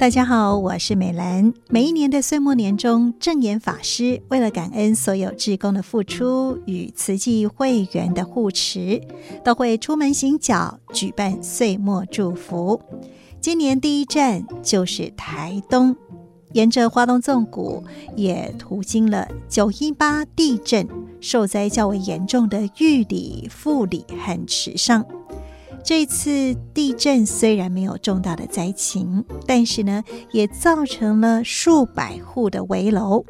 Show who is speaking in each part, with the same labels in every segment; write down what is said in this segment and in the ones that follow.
Speaker 1: 大家好，我是美兰。每一年的岁末年终，证言法师为了感恩所有志工的付出与慈济会员的护持，都会出门行脚，举办岁末祝福。今年第一站就是台东，沿着花东纵谷，也途经了九一八地震受灾较为严重的玉里、富里和池上。这次地震虽然没有重大的灾情，但是呢，也造成了数百户的危楼。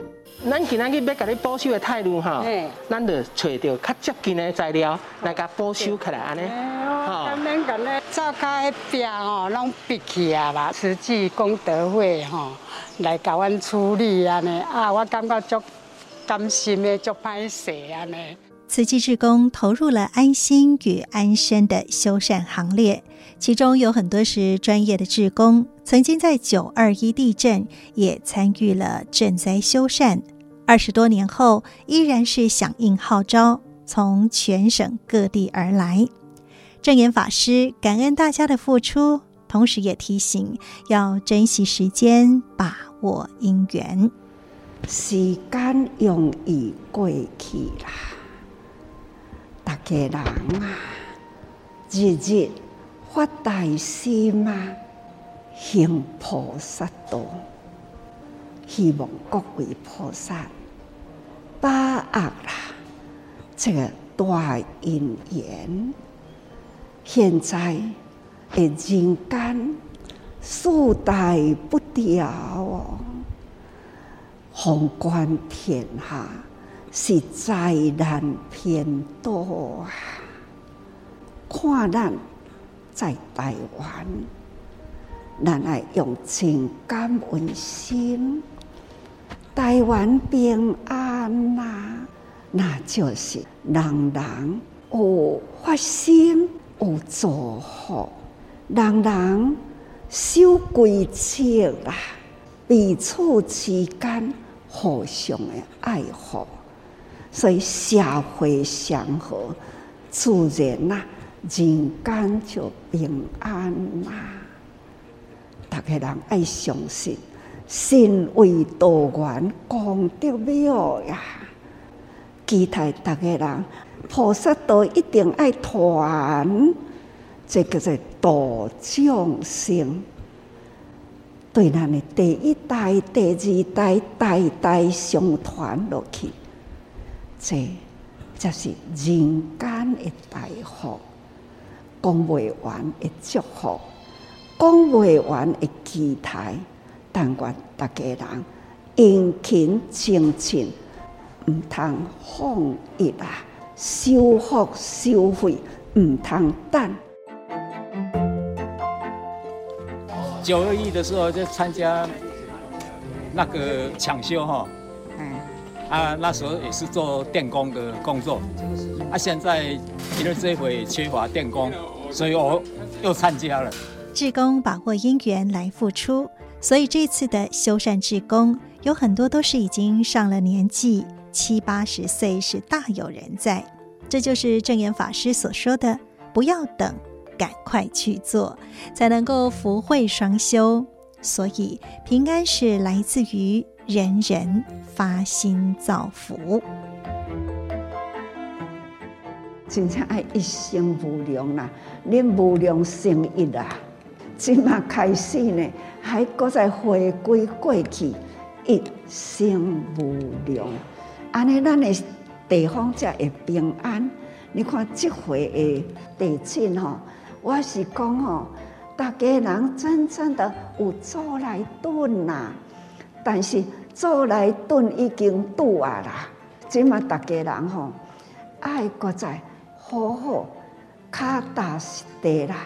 Speaker 2: 咱今仔日要甲你保修的态度哈，咱就找到较接近的材料来甲保修起来安尼。好，咱免讲咧灶开壁吼，拢闭起啊啦，慈济功德会吼来甲阮处理安尼啊，我感觉足甘心的，足歹势安尼。
Speaker 1: 慈济志工投入了安心与安身的修缮行列，其中有很多是专业的志工，曾经在九二一地震也参与了赈灾修缮，二十多年后依然是响应号召，从全省各地而来。证严法师感恩大家的付出，同时也提醒要珍惜时间，把握因缘。
Speaker 3: 时间容易过去啦。大家人啊，日日发大心啊，行菩萨道，希望各位菩萨把握啦，这个大因缘。现在的人间世代不调哦，宏观天下。是灾难偏多啊！看咱在台湾，咱来用情感温馨，台湾平安呐、那就是人人有发心有祝福，人人守规则啦，彼此之间互相的爱护。所以社会祥和，自然呐、啊，人间就平安呐、啊。大家人爱相信，心为道源，功德妙呀。期待大家人菩萨道一定爱传，这个是度众生。对咱的第一代、第二代，代代相传落去。这就是人间的大福，讲不完的祝福，讲不完的期待。但愿大家人殷勤精进，唔通放逸啊！修福修慧，唔通等。
Speaker 4: 九二一的时候就参加那个抢修哈。啊，那时候也是做电工的工作，啊，现在因为这回缺乏电工，所以我又参加了。
Speaker 1: 志工把握因缘来付出，所以这次的修缮志工有很多都是已经上了年纪，七八十岁是大有人在。这就是证严法师所说的：不要等，赶快去做，才能够福慧双修。所以平安是来自于。人人发心造福，
Speaker 3: 真正爱一生无量啦！你无量生意啦，今嘛开始呢，还搁再回归过去，一生无量。安尼，咱的地方才会平安。你看这回的地震吼，我是讲吼，大家人真正的有做来顿呐，但是。做来顿已经拄啊啦，即嘛大家人吼爱搁再好好脚踏实地啦，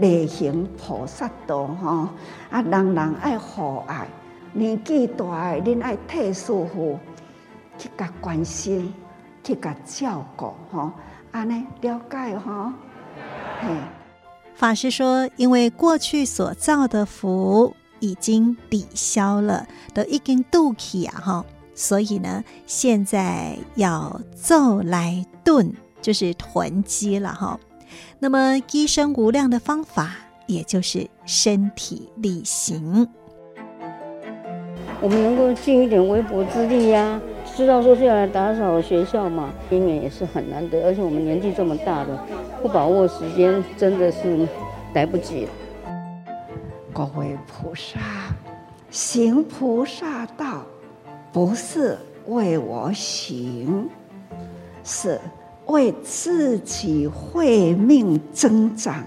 Speaker 3: 力行菩萨道吼啊，人人爱互爱，年纪大诶，恁爱替师父去甲关心，去甲照顾吼，安尼了解吼。嘿，
Speaker 1: 法师说，因为过去所造的福。已经抵消了，都已经度起啊哈，所以呢，现在要奏来顿，就是囤积了哈。那么，积生无量的方法，也就是身体力行。
Speaker 5: 我们能够尽一点微薄之力呀、知道说是要来打扫学校嘛，因为也是很难得，而且我们年纪这么大的，不把握时间真的是来不及。
Speaker 3: 各位菩萨，行菩萨道，不是为我行，是为自己慧命增长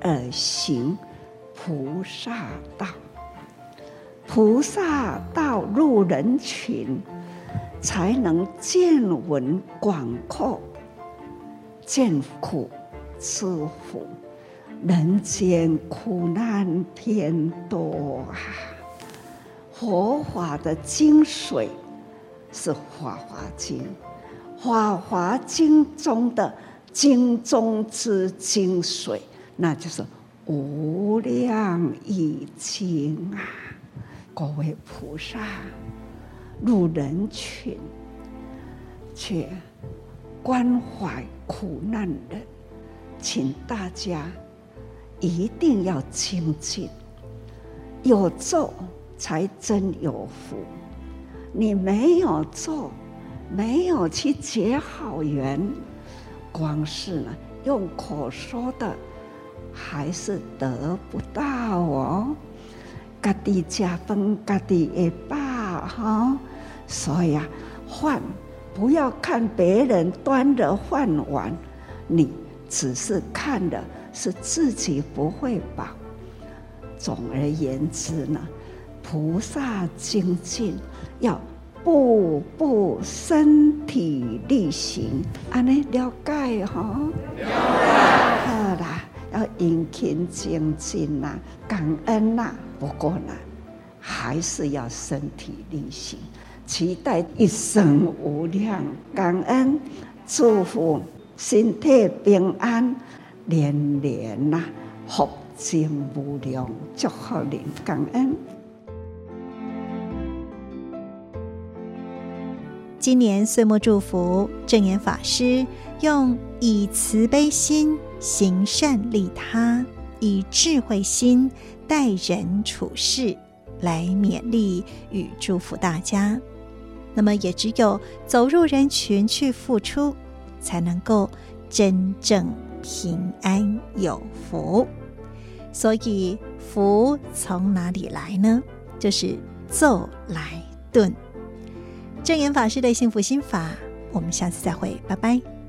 Speaker 3: 而行菩萨道。菩萨道入人群。才能见闻广阔，见苦知苦，人间苦难偏多啊！佛法的精髓是《法华经》，《法华经》中的经中之精髓，那就是《无量义经》啊！各位菩萨。入人群，去关怀苦难人，请大家一定要精进，有做才真有福。你没有做，没有去结好缘，光是呢用口说的，还是得不到哦。家己吃饭，家己会饱哈。所以啊，饭不要看别人端着饭碗，你只是看的是自己不会饱。总而言之呢，菩萨精进要步步身体力行，安尼了解哈？了解。好啦，要殷勤精进呐，感恩呐。不过呢，还是要身体力行。期待一生无量感恩，祝福身体平安，年年呐福尽无量，祝福您感恩。
Speaker 1: 今年岁末祝福，证严法师用以慈悲心行善利他，以智慧心待人处事来勉励与祝福大家。那么，也只有走入人群去付出，才能够真正平安有福。所以，福从哪里来呢？就是做来顿。证言法师的幸福心法，我们下次再会，拜拜。